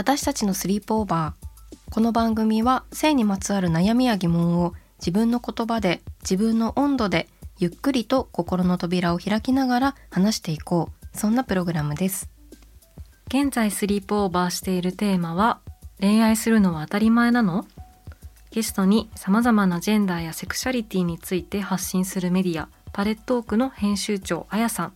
私たちのスリープオーバーこの番組は性にまつわる悩みや疑問を自分の言葉で自分の温度でゆっくりと心の扉を開きながら話していこう。そんなプログラムです。現在スリープオーバーしているテーマは恋愛するのは当たり前なの？ゲストに様々なジェンダーやセクシャリティについて発信するメディアパレットオークの編集長あやさん。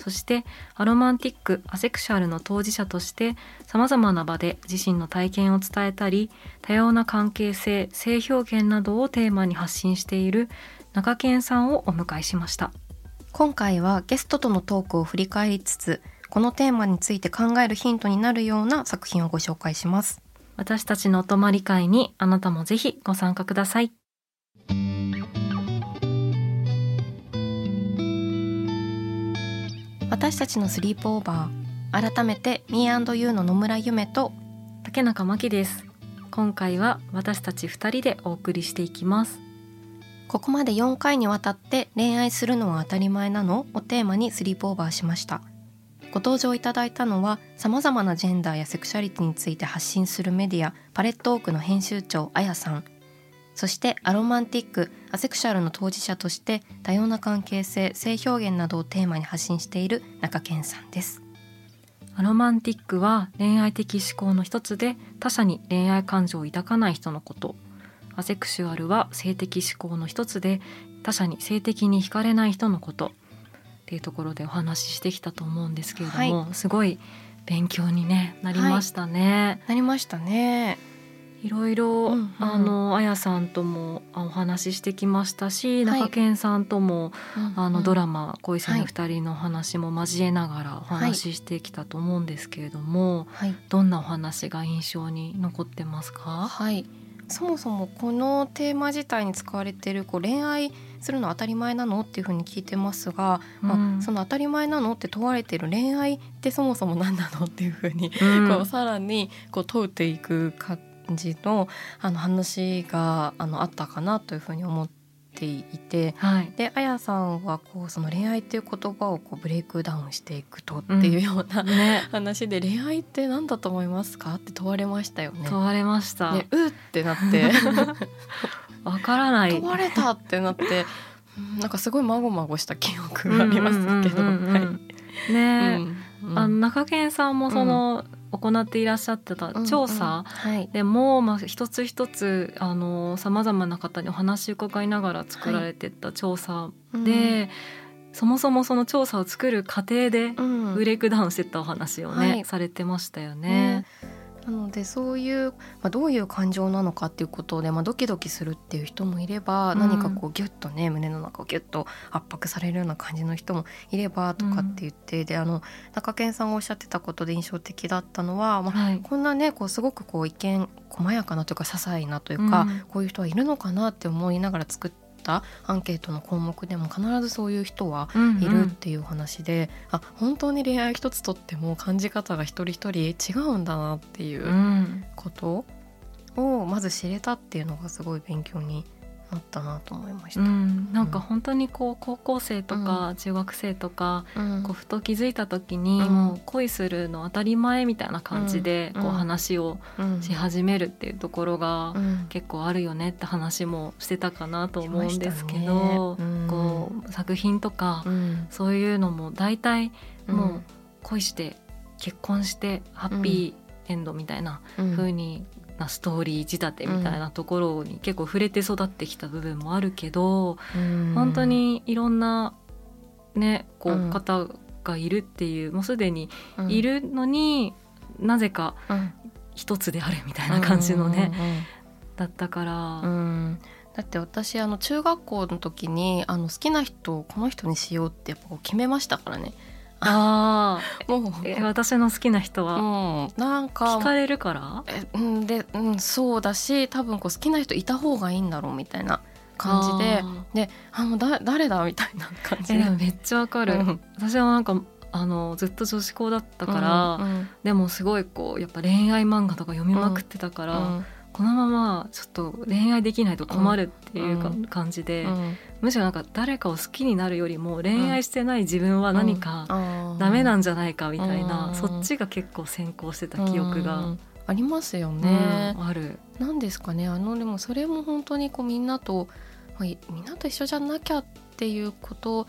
そしてアロマンティックアセクシュアルの当事者として様々な場で自身の体験を伝えたり多様な関係性性表現などをテーマに発信している中堅さんをお迎えしました。今回はゲストとのトークを振り返りつつこのテーマについて考えるヒントになるような作品をご紹介します。私たちのお泊まり会にあなたもぜひご参加ください。私たちのスリープオーバー改めて Me&You の野村夢と竹中真希です。今回は私たち2人でお送りしていきます。ここまで4回にわたって恋愛するのは当たり前なの？をテーマにスリープオーバーしました。ご登場いただいたのは様々なジェンダーやセクシャリティについて発信するメディアパレットオークの編集長あやさん。そしてアロマンティックアセクシャルの当事者として多様な関係性性表現などをテーマに発信している中堅さんですアロマンティックは恋愛的思考の一つで他者に恋愛感情を抱かない人のことアセクシュアルは性的思考の一つで他者に性的に惹かれない人のことっていうところでお話ししてきたと思うんですけれども、はい、すごい勉強に、ね、なりましたね。はい、なりましたね。いろいろ、うんうん、あのあやさんともお話ししてきましたし、はい、中堅さんとも、うんうん、あのドラマ「恋せぬ二人」の話も交えながらお話ししてきたと思うんですけれども、はい、どんなお話が印象に残ってますか、はい、そもそもこのテーマ自体に使われているこう恋愛するの当たり前なのっていうふうに聞いてますが、うん、まあ、その当たり前なのって問われている恋愛ってそもそも何なのっていうふうに、うん、こうさらにこう問うていくかじのあの話があのあったかなというふうに思っていて、はい、であやさんはこうその恋愛っていう言葉をこうブレイクダウンしていくとっていうような、うんね、話で恋愛って何だと思いますか？って問われましたよね。問われました。でうってなって。わからない。問われたってなってなんかすごいまごまごした記憶がありますけど。ね、うん、あの中堅さんもその、うん。行っていらっしゃってた調査でも、まあ、一つ一つさまざまな方にお話を伺いながら作られてた調査で、そもそもその調査を作る過程でブレイクダウンしてたお話をね、されてましたよね。なのでそういう、まあ、どういう感情なのかっていうことで、まあ、ドキドキするっていう人もいれば、うん、何かこうギュッとね胸の中をギュッと圧迫されるような感じの人もいればとかって言って、うん、であの中堅さんがおっしゃってたことで印象的だったのは、まあ、はい、こんなねこうすごくこう一見細やかなというか些細なというか、うん、こういう人はいるのかなって思いながら作ってたアンケートの項目でも必ずそういう人はいるっていう話で、うんうん、あ本当に恋愛一つとっても感じ方が一人一人違うんだなっていうことをまず知れたっていうのがすごい勉強になったなと思いました、うん、なんか本当にこう高校生とか中学生とか、うん、こうふと気づいた時に、もう恋するの当たり前みたいな感じでこう話をし始めるっていうところが結構あるよねって話もしてたかなと思うんですけど、ね、こう作品とか、そういうのも大体もう恋して結婚してハッピーエンドみたいなうん。風になストーリー仕立てみたいなところに結構触れて育ってきた部分もあるけど、うん。本当にいろんなねこうん。う方がいるっていうもうすでにうん。いるのに、なぜかうん。一つであるみたいな感じのね、うんうんうんだったから、うん。だって私あの中学校の時にあの好きな人をこの人にしようってやっぱ決めましたからねあもう。私の好きな人は？うん、なんか。聞かれるから？えうんで、うん、そうだし多分こう好きな人いた方がいいんだろうみたいな感じで。あであのだ誰だみたいな感ーじで。めっちゃわかる、うん。私はなんかあのずっと女子校だったから、うんでもすごいこうやっぱ恋愛漫画とか読みまくってたから、うんこのままちょっと恋愛できないと困るっていうか、うん。感じで、うん。むしろなんか誰かを好きになるよりも恋愛してない自分は何かダメなんじゃないかみたいな、うん。そっちが結構先行してた記憶が、うん。ありますようんね。ある。なんですかね。あのでもそれも本当にこうみんなと、まあいみんなと一緒じゃなきゃっていうこと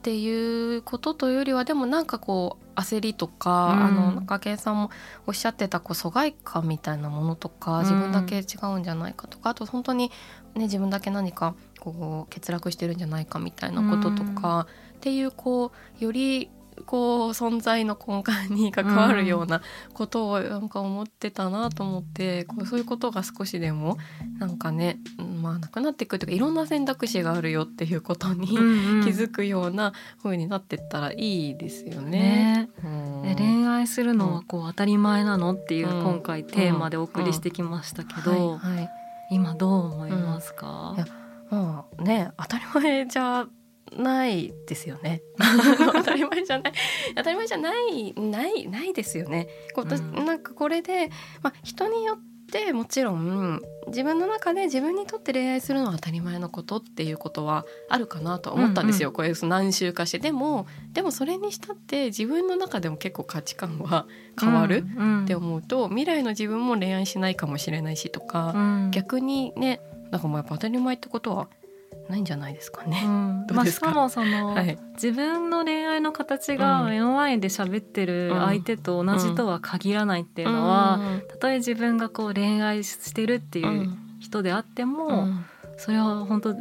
っていうことというよりはでもなんかこう焦りとか、うん。あの中堅さんもおっしゃってたこう疎外感みたいなものとかうん。自分だけ違うんじゃないかとか、あと本当に、ね、自分だけ何かこう欠落してるんじゃないかみたいなこととか、っていうこうよりこう存在の根幹に関わるようなことをなんか思ってたなと思って、こうそういうことが少しでもなんかね、うんまあなくなっていくというかいろんな選択肢があるよっていうことに、気づくような風になってったらいいですよね。ね。恋愛するのはこう当たり前なのっていううん。今回テーマでお送りしてきましたけど、はいはい。今どう思いますか、いやまあね当たり前じゃないですよね。当 たり前じゃない。当たり前じゃないないないですよね。こうん。なんかこれで、まあ、人によってもちろん自分の中で自分にとって恋愛するのは当たり前のことっていうことはあるかなとは思ったんですよ、うんこういう何週かして。でもでもそれにしたって自分の中でも結構価値観は変わるうん。って思うと、未来の自分も恋愛しないかもしれないしとか、うん。逆にねなんかもうやっぱ当たり前ってことはないんじゃないですかね。うん。まあしかもその、はい、自分の恋愛の形うん。が目の前で喋ってる相手と同じとは限らないっていうのは、たとえ自分がこう恋愛してるってうん。いう人であっても、うん。それは本当違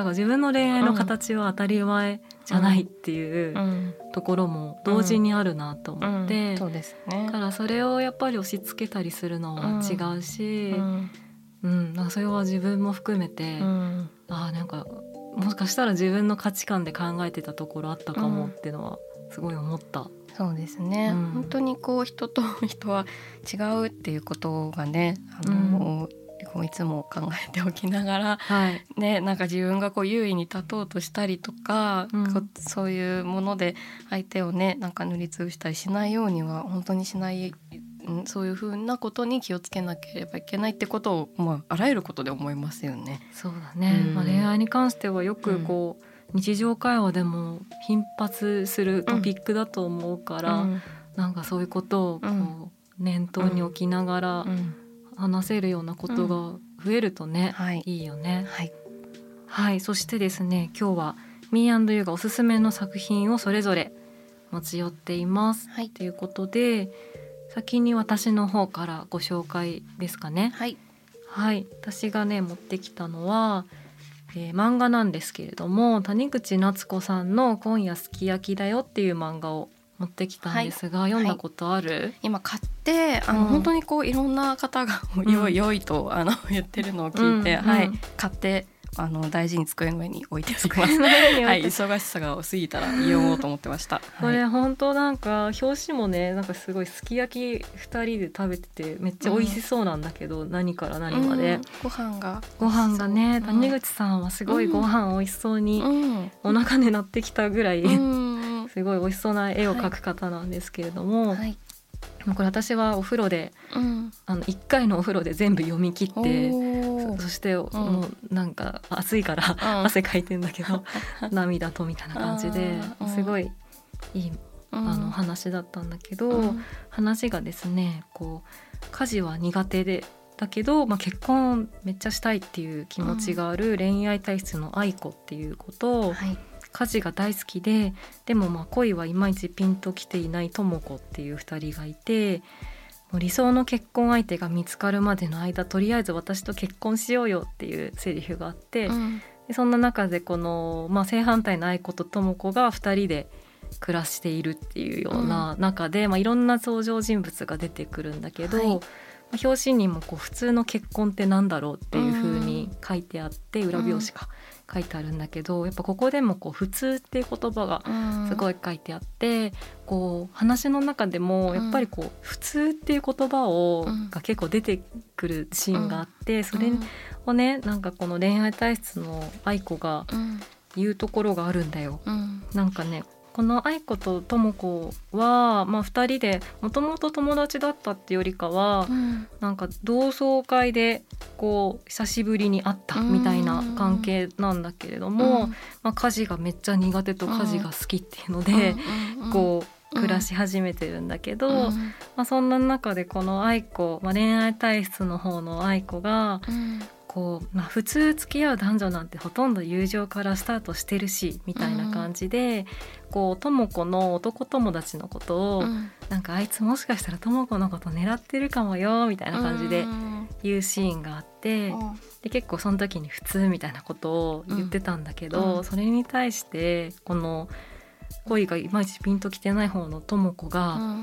う自分の恋愛の形は当たり前じゃないっていううん。ところも同時にあるなと思って、うん。そうですね。だ。からそれをやっぱり押し付けたりするのは違うし、うん。それは自分も含めて、うんああなんかもしかしたら自分の価値観で考えてたところあったかもっていうのはすごい思った。そうですね、うん。本当にこう人と人は違うっていうことがねあの、こういつも考えておきながらはい、ね、なんか自分がこう優位に立とうとしたりとか、うん。そういうもので相手をねなんか塗りつぶしたりしないようには本当にしない、うんそういうふうなことに気をつけなければいけないってことを、まあ、あらゆることで思いますよね。そうだね、うん。まあ、恋愛に関してはよくこう、日常会話でも頻発するトピックだと思うから、うん。なんかそういうことをこう、うん。念頭に置きながらうん。話せるようなことが増えるとね、はい。いいよね。はい。はい、そしてですね今日は Me&You がおすすめの作品をそれぞれ持ち寄っています。はい。ということで先に私の方からご紹介ですかね。はい。はい、私がね持ってきたのは、えー漫画なんですけれども谷口夏子さんの「今夜すき焼きだよ」っていう漫画を持ってきたんですが、読んだことある、今買ってあの、うん。本当にこういろんな方が「ん。良い良い」とあの言ってるのを聞いて、うんはい。うん買ってあの大事に机の上に置いておきます。ははい、忙しさが過ぎたら言おうと思ってました。これはい本当なんか表紙もねなんかすごいすき焼き2人で食べててめっちゃ美味しそうなんだけど、何から何まで、うんご飯が。ご飯がね谷口さんはすごいご飯美味しそうに、うん。お腹になってきたぐらい、うん。すごい美味しそうな絵を描く方なんですけれども、はい。これ私はお風呂でうん。あの1回のお風呂で全部読み切ってそそして、もうなんか暑いからうん。汗かいてんだけど 涙とみたいな感じですごいいいうん。あの話だったんだけど、うん。話がですねこう家事は苦手でだけど、まあ、結婚めっちゃしたいっていう気持ちがある恋愛体質の愛子っていうことを、はい。家事が大好きででもまあ恋はいまいちピンときていない智子っていう2人がいて理想の結婚相手が見つかるまでの間とりあえず私と結婚しようよっていうセリフがあって、うん。でそんな中でこの、まあ、正反対の愛子と智子が2人で暮らしているっていうような中で、まあ、いろんな登場人物が出てくるんだけど、はい。まあ表紙にもこう普通の結婚ってなんだろうっていう風に書いてあって、裏表紙が書いてあるんだけどやっぱここでもこう普通っていう言葉がうん。すごい書いてあって、こう話の中でもやっぱりこう普通っていう言葉を、うん。が結構出てくるシーンがあって、それをねなんかこの恋愛体質の愛子がうん。言うところがあるんだよ。うん。なんかねこの愛子と智子は、まあ、2人でもともと友達だったってよりかは、うん。なんか同窓会でこう久しぶりに会ったみたいな関係なんだけれども、まあ、家事がめっちゃ苦手と家事が好きっていうので、こう暮らし始めてるんだけど、まあ、そんな中でこの愛子、まあ、恋愛体質の方の愛子がこう、まあ、普通付き合う男女なんてほとんど友情からスタートしてるしみたいな感じで、こう智子の男友達のことを、なんかあいつもしかしたら智子のこと狙ってるかもよみたいな感じで言うシーンがあって、で結構その時に普通みたいなことを言ってたんだけど、うん。それに対してこの恋がいまいちピンときてない方の智子が、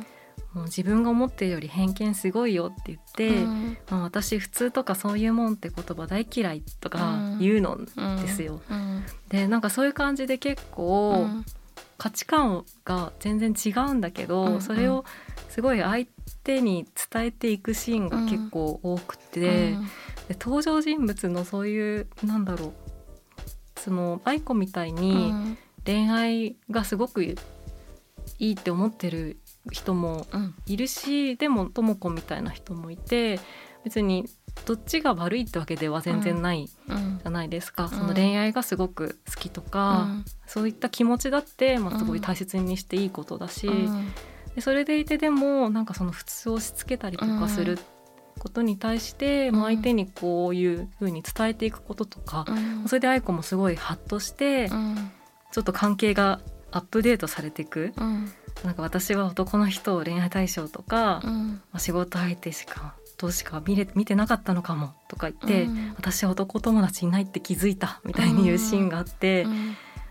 もう自分が思ってるより偏見すごいよって言って、まあ、私普通とかそういうもんって言葉大嫌いとか言うのですよ。でなんかそういう感じで結構価値観が全然違うんだけど、うん。うんそれをすごい相手に伝えていくシーンが結構多くて、で登場人物のそういうなんだろうその愛子みたいに恋愛がすごくいいって思ってる人もいるしでも智子みたいな人もいて別にどっちが悪いってわけでは全然ないじゃないですか、ん。その恋愛がすごく好きとか、そういった気持ちだって、まあ、すごい大切にしていいことだし、でそれでいてでもなんかその普通を押し付けたりとかすることに対して、う相手にこういうふうに伝えていくこととか、それで愛子もすごいハッとして、ちょっと関係がアップデートされていく、なんか私は男の人を恋愛対象とか、まあ仕事相手しかとしか見れ見てなかったのかもとか言って、私は男友達いないって気づいたみたいに言うシーンがあって、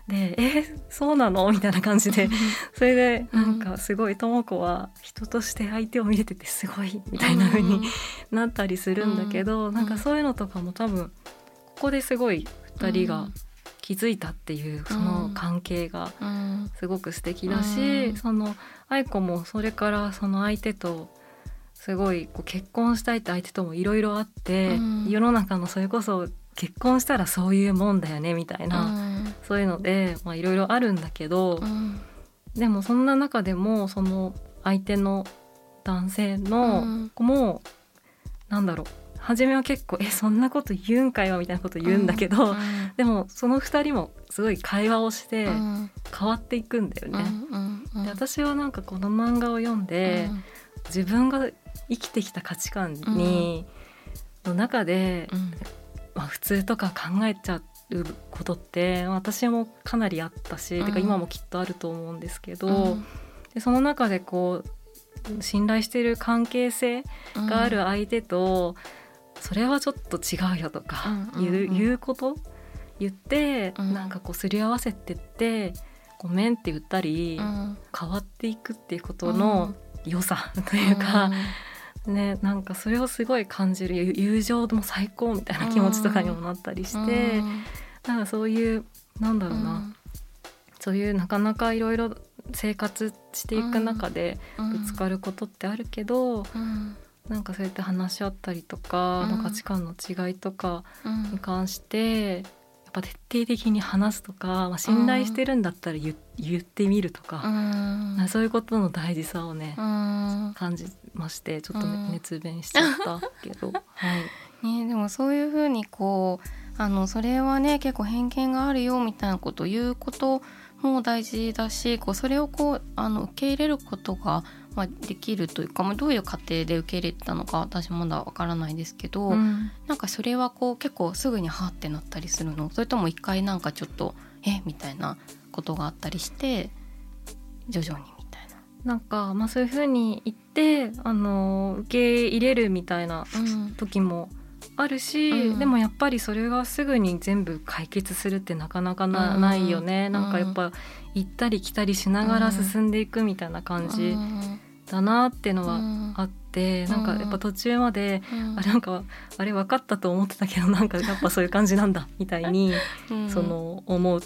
で「えそうなの?」みたいな感じで それでなんかすごい智子は人として相手を見れててすごいみたいな風になったりするんだけど、なんかそういうのとかも多分ここですごい2人が気づいたっていうその関係がすごく素敵だし、うん。その愛子もそれからその相手とすごいこう結婚したいって相手ともいろいろあって、うん。世の中のそれこそ結婚したらそういうもんだよねみたいな、そういうのでまあいろいろあるんだけど、でもそんな中でもその相手の男性の子も、なんだろう初めは結構「えそんなこと言うんかよ」みたいなこと言うんだけど、でもその2人もすごい会話をして変わっていくんだよね。で私はなんかこの漫画を読んで、自分が生きてきた価値観に、の中で、まあ、普通とか考えちゃうことって私もかなりあったし、うん。てか今もきっとあると思うんですけど、でその中でこう信頼している関係性がある相手と、それはちょっと違うよとかうん言う,、こと？言って、うん。なんかこうすり合わせてってごめんって言ったり、変わっていくっていうことの良さ というか、ね、なんかそれをすごい感じる友友情も最高みたいな気持ちとかにもなったりして、なんかそういうなんだろうな、そういうなかなかいろいろ生活していく中でぶつかることってあるけど、なんかそうやって話し合ったりとか、うん。まあ価値観の違いとかに関してやっぱ徹底的に話すとか、まあ、信頼してるんだったら言,、言ってみるとか、なんかそういうことの大事さをね、感じましてちょっと熱弁しちゃったけど、はい、ね、でもそういうふうにこうあのそれはね結構偏見があるよみたいなことを言うことも大事だしこうそれをこうあの受け入れることが、まあ、できるというか、まあ、どういう過程で受け入れたのか私まだわからないですけど、うん。なんかそれはこう結構すぐにはってなったりするの。それとも一回なんかちょっとえみたいなことがあったりして徐々にみたいな。なんか、まあ、そういうふうに言ってあの受け入れるみたいな時もあるし、うん、でもやっぱりそれがすぐに全部解決するってなかなかなうん、ないよね。なんかやっぱ行ったり来たりしながら進んでいくみたいな感じだなっていうのはあって、うん、なんかやっぱ途中まで、あれなんかあれ分かったと思ってたけどなんかやっぱそういう感じなんだみたいに、その思う。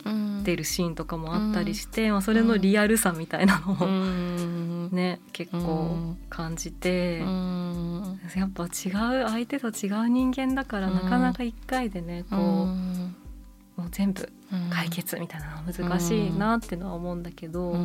ってるシーンとかもあったりして、まあ、それのリアルさみたいなのを、ね結構感じて、やっぱ違う相手と違う人間だからなかなか一回でねこう、もう全部解決みたいなのは難しいなってのは思うんだけど。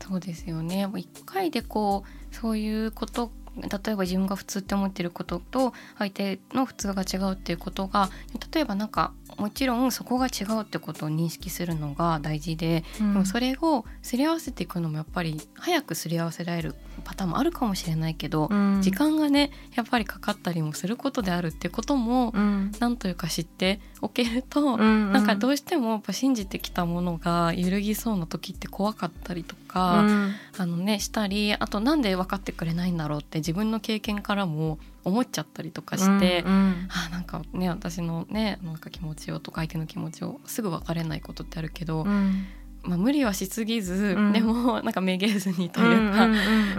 そうですよね一回でこうそういうこと例えば自分が普通って思ってることと相手の普通が違うっていうことが例えばなんかもちろんそこが違うってことを認識するのが大事で、うん、でもそれをすり合わせていくのもやっぱり早くすり合わせられるパターンもあるかもしれないけど、うん、時間がねやっぱりかかったりもすることであるってことも、うん、なんというか知っておけると、うんうん、なんかどうしてもやっぱ信じてきたものが揺るぎそうな時って怖かったりとか、うん、あのねしたりあとなんで分かってくれないんだろうって自分の経験からも思っちゃったりとかして、うんうん、あなんかね私のねなんか気持ちをとか相手の気持ちをすぐ分かれないことってあるけど、うん、まあ、無理はしすぎず、うん、でも なんかめげずにというか、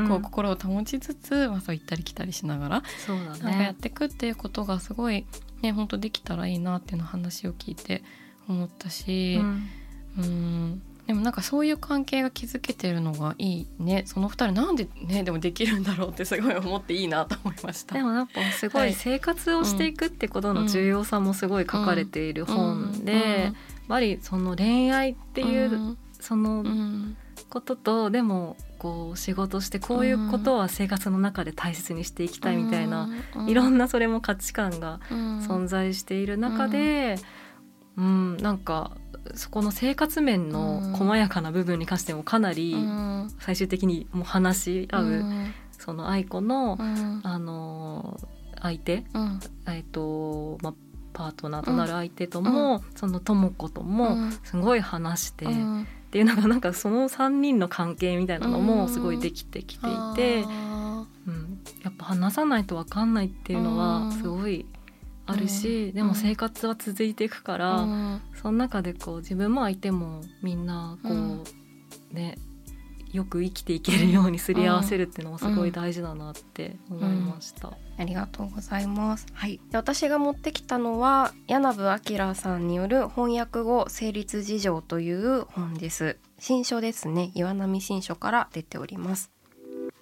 こう心を保ちつつ、まあ、そう行ったり来たりしながらそうだ、ね、なんかやっていくっていうことがすごいね本当できたらいいなっていうの話を聞いて思ったし、うん、うんでもなんかそういう関係が築けてるのがいいね。その二人なんでねでもできるんだろうってすごい思っていいなと思いました。でもやっぱすごい生活をしていくってことの重要さもすごい書かれている本で、やっぱりその恋愛っていう、そのこととでもこう仕事してこういうことは生活の中で大切にしていきたいみたいな、いろんなそれも価値観が存在している中で、うん、なんかそこの生活面の細やかな部分に関してもかなり最終的にもう話し合う、その愛子の、あの相手、えっとまあパートナーとなる相手とも、その智子ともすごい話して、っていうのがなんかその3人の関係みたいなのもすごいできてきていて、うん、やっぱ話さないと分かんないっていうのはすごい。あるし、うん、でも生活は続いていくから、うん、その中でこう自分も相手もみんなこう、うん、ねよく生きていけるようにすり合わせるっていうのもすごい大事だなって思いました。ありがとうございます。はい、私が持ってきたのは柳部明さんによる翻訳語成立事情という本です。新書ですね。岩波新書から出ております。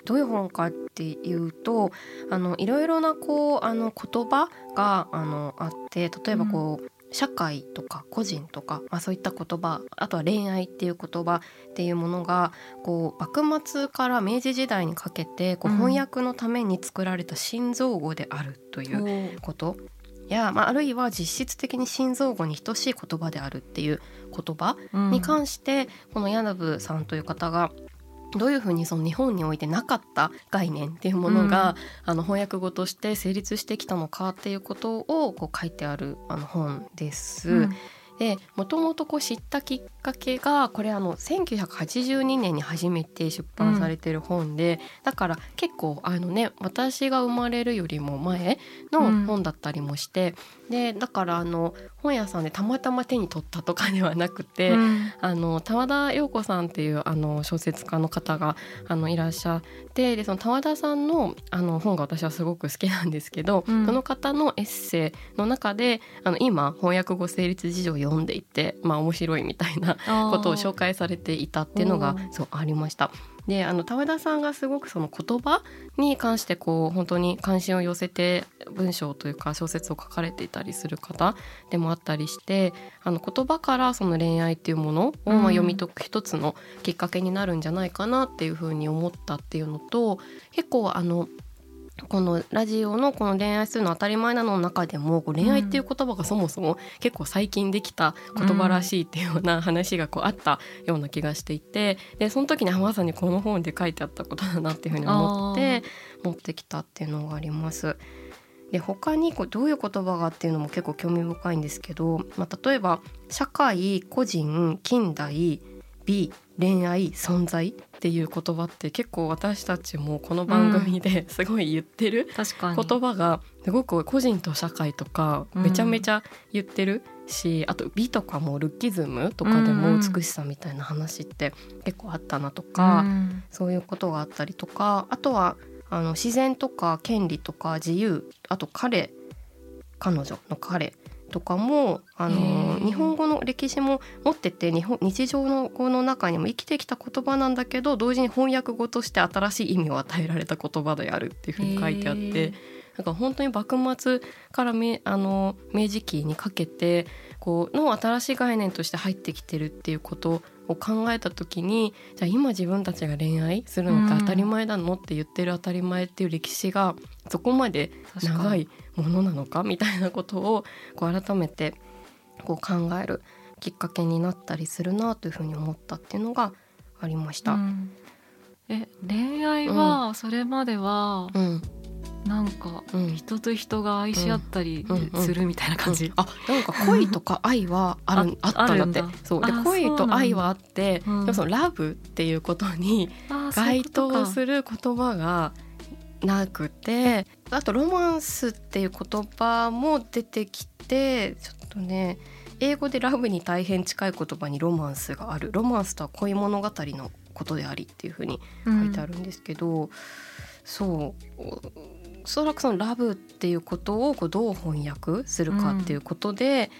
どういう本かっていうとあのいろいろなこうあの言葉があのあって例えばこう、うん。社会とか個人とか、まあ、そういった言葉あとは恋愛っていう言葉っていうものがこう幕末から明治時代にかけてこう翻訳のために作られた心臓語であるということ。や、まあ、あるいは実質的に心臓語に等しい言葉であるっていう言葉に関して、この柳部さんという方がどういうふうにその日本においてなかった概念っていうものが、うん、あの翻訳語として成立してきたのかっていうことをこう書いてあるあの本です。うんでもともとこう知ったきっかけがこれあの1982年に初めて出版されてる本で、うん、だから結構あのね私が生まれるよりも前の本だったりもして、うん、でだからあの本屋さんでたまたま手に取ったとかではなくて、うん、あの田和田陽子さんっていうあの小説家の方があのいらっしゃってでその田和田さんのあの本が私はすごく好きなんですけど、その方のエッセイの中であの今翻訳語成立事情を読んでいて、まあ、面白いみたいなことを紹介されていたっていうのがそうありました。であの田田さんがすごくその言葉に関してこう本当に関心を寄せて文章というか小説を書かれていたりする方でもあったりしてあの言葉からその恋愛っていうものをまあ読み解く一つのきっかけになるんじゃないかなっていうふうに思ったっていうのと結構あのこのラジオのこの恋愛するの当たり前なの中でも恋愛っていう言葉がそもそも結構最近できた言葉らしいっていうような話がこうあったような気がしていてでその時にまさにこの本で書いてあったことだなっていうふうに思って持ってきたっていうのがあります。で他にこうどういう言葉がっていうのも結構興味深いんですけど、まあ、例えば社会個人近代美恋愛存在っていう言葉って結構私たちもこの番組ですごい言ってる確かに。言葉がすごく個人と社会とかめちゃめちゃ言ってるし、あと美とかもルッキズムとかでも美しさみたいな話って結構あったなとか、うん。そういうことがあったりとかあとはあの自然とか権利とか自由あと彼彼女の彼とかもあへのー。日本語の歴史も持ってて日本日常の語の中にも生きてきた言葉なんだけど同時に翻訳語として新しい意味を与えられた言葉であるっていうふうに書いてあっへてー。なんか本当に幕末から明あの明治期にかけてこうの新しい概念として入ってきてるっていうことを考えた時にじゃあ今自分たちが恋愛するのって当たり前なのって言ってる当たり前っていう歴史がそこまで長いものなのか？みたいなことをこう改めてこう考えるきっかけになったりするなというふうに思ったっていうのがありました。うん。え恋愛はそれまではうんなんかうん。人と人が愛し合ったりするみたいな感じ、あなんか恋とか愛はあるああったんだって。そう。であ恋と愛はあってうんでもそのラブっていうことに該当する言葉がなくてあとロマンスっていう言葉も出てきてちょっとね英語でラブに大変近い言葉にロマンスがある。ロマンスとは恋物語のことでありっていうふうに書いてあるんですけど、そうそらくそのラブっていうことをこうどう翻訳するかっていうことで、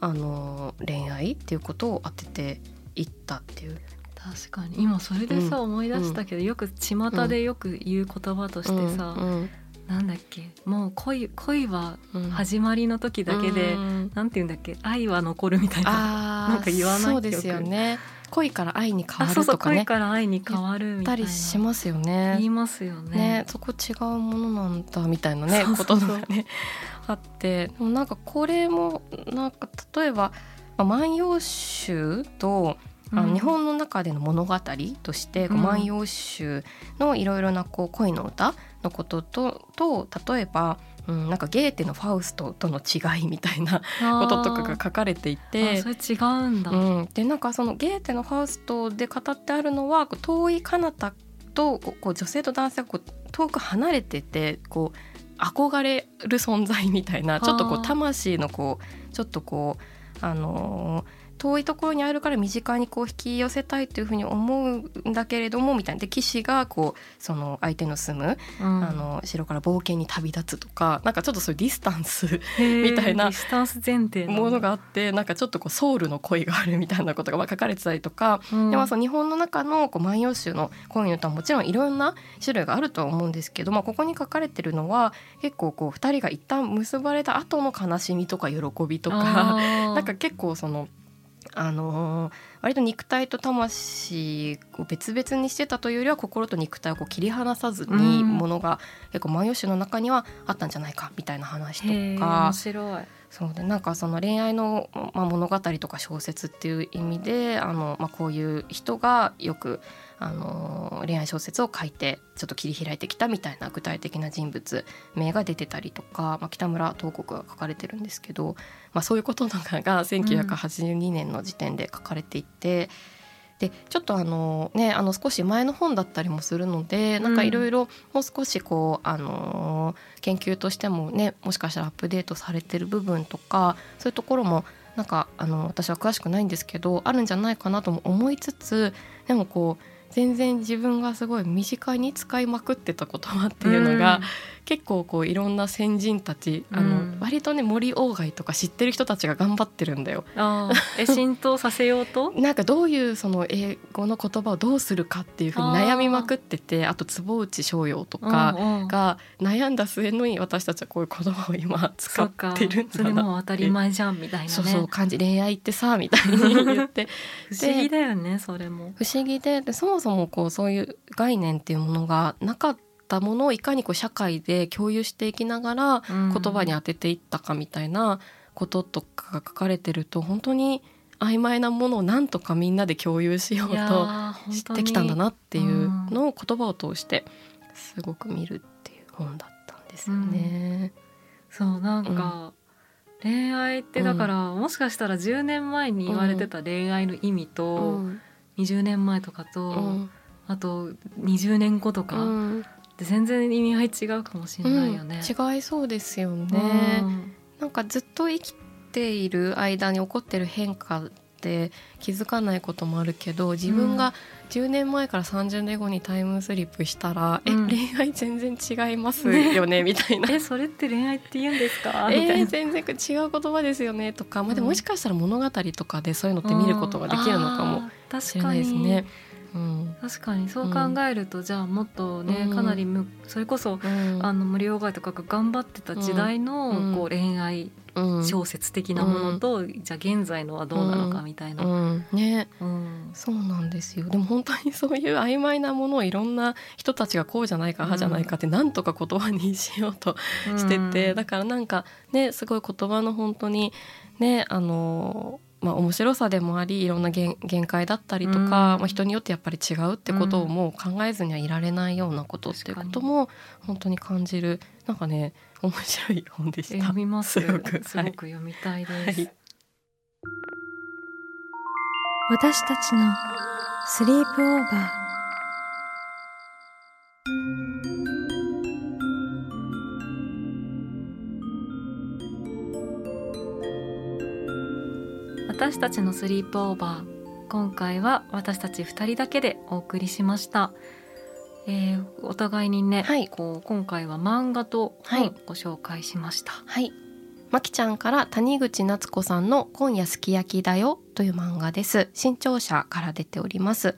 あの恋愛っていうことを当てていったっていう。確かに。今それでさ、うん。思い出したけどよく巷でよく言う言葉としてさ、うん。なんだっけもう恋恋はうん。始まりの時だけで、うん。なんて言うんだっけ愛は残るみたいななんか言わないそうですよね恋から愛に変わるとかね。恋から愛に変わるみたいな。言ったりしますよ言ねいますよね。ねそこ違うものなんだみたいなねことがね。あって。でもなんかこれもなんか例えば「まあ万葉集」とあの日本の中での物語として「こううん。万葉集」のいろいろなこう恋の歌のこととと例えば、うん、なんかゲーテの「ファウスト」との違いみたいなこととかが書かれていて。あそれ違うんだ、うん、でなんかそのゲーテの「ファウスト」で語ってあるのはこう遠い彼方とこう女性と男性がこう遠く離れててこう憧れる存在みたいなちょっとこう魂のこうちょっとこうあのー遠いところにあるから身近にこう引き寄せたいというふうに思うんだけれどもみたいな。で騎士がこうその相手の住む、うん。あの城から冒険に旅立つとかなんかちょっとそういうディスタンスみたいな。ディスタンス前提ものがあってなんかちょっとこうソウルの恋があるみたいなことがまあ書かれてたりとか、うん。でまあその日本の中のこう万葉集の恋の歌はもちろんいろんな種類があるとは思うんですけど、まあ、ここに書かれてるのは結構こう2人が一旦結ばれた後の悲しみとか喜びとかなんか結構その。あのー割と肉体と魂を別々にしてたというよりは心と肉体をこう切り離さずにうんものが結構万葉集の中にはあったんじゃないかみたいな話とか。面白い。そうでなんかその恋愛の、まあ、物語とか小説っていう意味であの、まあ、こういう人がよくあの恋愛小説を書いてちょっと切り開いてきたみたいな具体的な人物名が出てたりとか、まあ、北村東国が書かれてるんですけど、まあ、そういうこととかが1982年の時点で書かれていて。でちょっとあのねあの少し前の本だったりもするのでなんかいろいろもう少しこうあの研究としてもねもしかしたらアップデートされてる部分とかそういうところもなんかあの私は詳しくないんですけどあるんじゃないかなとも思いつつでもこう全然自分がすごい身近に使いまくってた言葉っていうのが、結構こういろんな先人たちあの、うん。割とね森鴎外とか知ってる人たちが頑張ってるんだよ。え浸透させようと？なんかどういうその英語の言葉をどうするかっていうふうに悩みまくっててあと坪内逍遥とかうんうん。が悩んだ末に私たちはこういう言葉を今使そってるんそれだなもう当たり前じゃんみたいなね。そうそう感じ。恋愛ってさみたいに言って。不思議だよねそれも。不思議ででそもそもこうそういう概念っていうものがなかったものをいかにこう社会で共有していきながら言言葉に当てていったかみたいなこととかが書かれてると本当に曖昧なものをなんとかみんなで共有しようと知ってきたんだなっていうのを言葉を通してすごく見るっていう本だったんですよね。そうなんか、恋愛ってだから、もしかしたら10年前に言われてた恋愛の意味と、うん20年前とかと、うん。あと20年後とか、うん。で全然意味合い違うかもしれないよね。うん。違いそうですようね。んなんかずっと生きている間に起こってる変化って気づかないこともあるけど自分が10年前から30年後にタイムスリップしたら、うん。え恋愛全然違いますよねみたいな。えそれって恋愛って言うんですか、え みたいな。ー、全然違う言葉ですよねとか、まあ、でもうん。もしかしたら物語とかでそういうのって見ることができるのかもあーしれないですね。うん。確かにそう考えると、じゃあもっとね、うん。かなりむそれこそ、うん。あの森鴎外とかが頑張ってた時代の、うん。こう恋愛うん。小説的なものと、じゃあ現在のはどうなのかみたいな。うん。ね。うん。そうなんですよ。でも本当にそういう曖昧なものをいろんな人たちがこうじゃないかああじゃないかってなんとか言葉にしようとしてて、だからなんかねすごい言葉の本当にねあのまあ面白さでもありいろんな限限界だったりとか、うん。まあ、人によってやっぱり違うってことをもう考えずにはいられないようなことっていうことも本当に感じるなんかね面白い本でした。読みます。すごく。すごく読みたいです。はい。私たちのスリープオーバー私たちのスリープオーバー今回は私たち2人だけでお送りしました、えーお互いにね、はいこう今回は漫画とはい本ご紹介しました、はい。まきちゃんから谷口夏子さんの今夜すき焼きだよという漫画です。新潮社から出ております。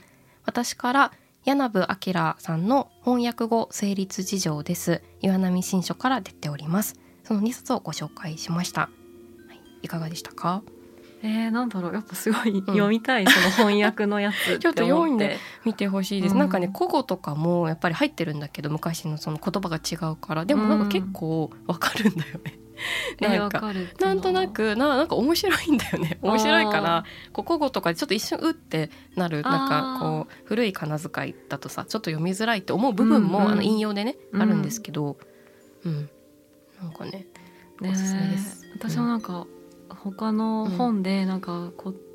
私から柳部明さんの翻訳語成立事情です。岩波新書から出ております。その2冊をご紹介しました。はい、いかがでしたか？えー、なんだろう。やっぱすごい読みたい、その翻訳のやつ ちょっと読んで見てほしいです。うんなんかね古語とかもやっぱり入ってるんだけど昔のその言葉が違うから。でもなんか結構わかるんだよね。えー、わなんかかる。ってなんとなくななんか面白いんだよね。面白いかあらこう古語とかでちょっと一瞬うってなるなんかこう古い仮名遣いだとさちょっと読みづらいって思う部分も、うん。うんあの引用でね、うん。あるんですけど、うん、なんかねねおすすめです。私もなんか他の本でなんか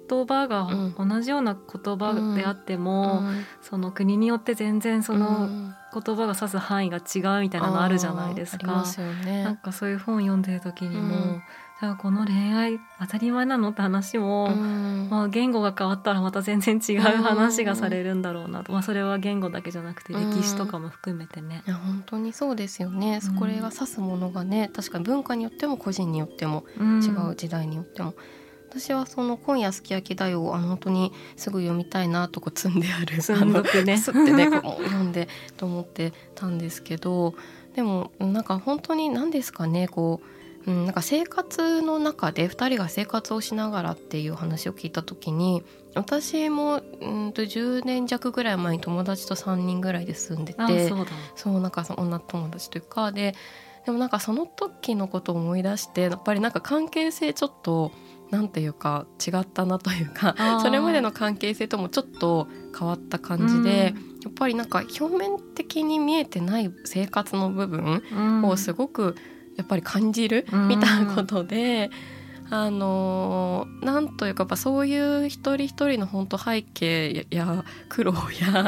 言葉がう同じような言葉であっても、うん。その国によって全然そのうん。言葉が指す範囲が違うみたいなのあるじゃないですか。あーありま。すよね。なんかそういう本読んでる時にも、からこの恋愛当たり前なのって話も、うん。まあ、言語が変わったらまた全然違う話がされるんだろうなと、まあ、それは言語だけじゃなくてうん。歴史とかも含めてね。いや本当にそうですよね、うん。これが指すものがね確かに文化によっても個人によってもうん違う時代によっても、私はその「今夜すき焼きだよ」あの本当にすぐ読みたいなとこう積んである積んどくね。すってねこう読んでと思ってたんですけど。でもなんか本当に何ですかねこう、うん、なんか生活の中で2人が生活をしながらっていう話を聞いた時に私もうんと10年弱ぐらい前に友達と3人ぐらいで住んでてあそうだ。そうなんかその女友達というかででもなんかその時のことを思い出してやっぱりなんか関係性ちょっとなんていうか違ったなというかそれまでの関係性ともちょっと変わった感じで、やっぱりなんか表面的に見えてない生活の部分うん。をすごくやっぱり感じるうんみたいなことで。あのーなんというかやっぱそういう一人一人の本当背景やや苦労や、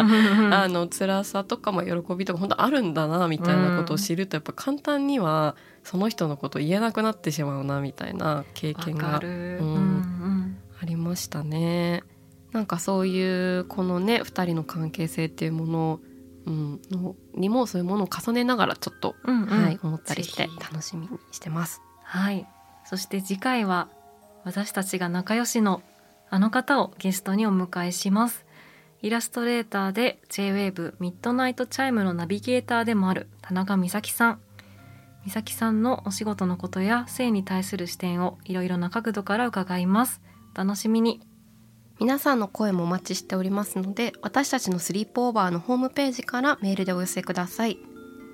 あの辛さとかも喜びとか本当あるんだなみたいなことを知るとやっぱ簡単にはその人のことを言えなくなってしまうなみたいな経験がる、うんうんありましたね。なんかそういうこのね2人の関係性っていうもの、うん、のにもそういうものを重ねながらちょっと、うんうん。はい、思ったりして楽しみにしてます。はい。そして次回は私たちが仲良しのあの方をゲストにお迎えします。イラストレーターで J-WAVE ミッドナイトチャイムのナビゲーターでもある田中美咲さん。美咲さんのお仕事のことや性に対する視点をいろいろな角度から伺います。お楽しみに皆さんの声もお待ちしておりますので私たちのスリープオーバーのホームページからメールでお寄せください。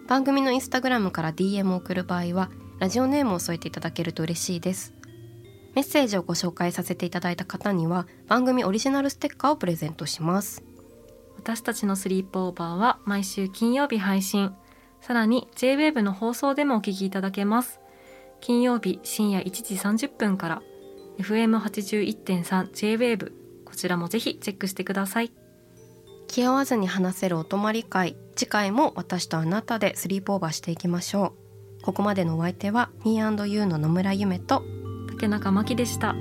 番組のインスタグラムから DM を送る場合はラジオネームを添えていただけると嬉しいです。メッセージをご紹介させていただいた方には番組オリジナルステッカーをプレゼントします。私たちのスリープオーバーは毎週金曜日配信。さらに JWAVE の放送でもお聞きいただけます。金曜日深夜1時30分から FM81.3JWAVE ここちらもぜひチェックしてください。気合わずに話せるお泊まり会。次回も私とあなたでスリープオーバーしていきましょう。ここまでのお相手は Me&You の野村夢と竹中真希でした